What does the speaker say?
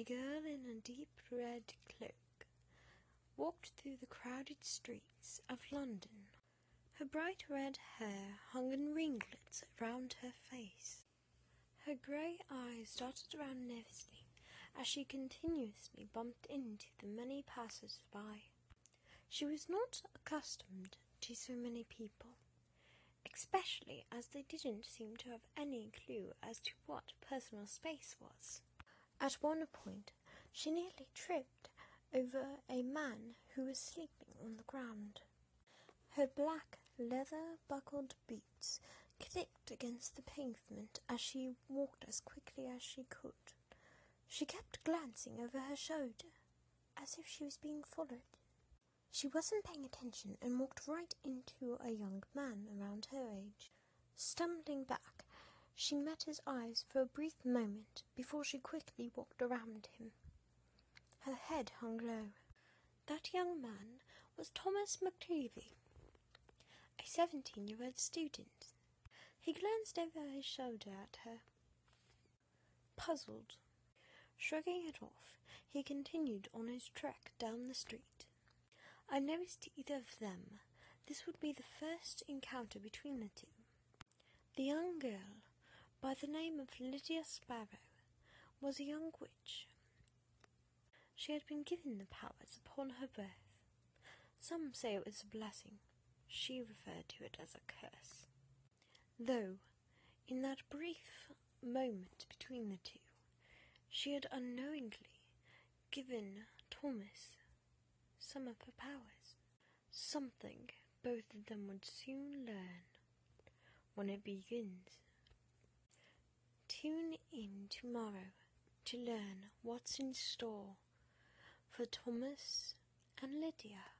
a girl in a deep red cloak walked through the crowded streets of London. Her bright red hair hung in ringlets round her face. Her grey eyes darted around nervously as she continuously bumped into the many passers-by. She was not accustomed to so many people, especially as they didn't seem to have any clue as to what personal space was. At one point, she nearly tripped over a man who was sleeping on the ground. Her black leather buckled boots clicked against the pavement as she walked as quickly as she could. She kept glancing over her shoulder, as if she was being followed. She wasn't paying attention and walked right into a young man around her age. Stumbling back, she met his eyes for a brief moment before she quickly walked around him. Her head hung low. That young man was Thomas McClevey, a seventeen-year-old student. He glanced over his shoulder at her, puzzled. Shrugging it off, he continued on his trek down the street. I noticed either of them. This would be the first encounter between the two. The young girl, by the name of Lydia Sparrow, was a young witch. She had been given the powers upon her birth. Some say it was a blessing. She referred to it as a curse. Though, in that brief moment between the two, she had unknowingly given Thomas some of her powers, something both of them would soon learn when it begins. Tune in tomorrow to learn what's in store for Thomas and Lydia.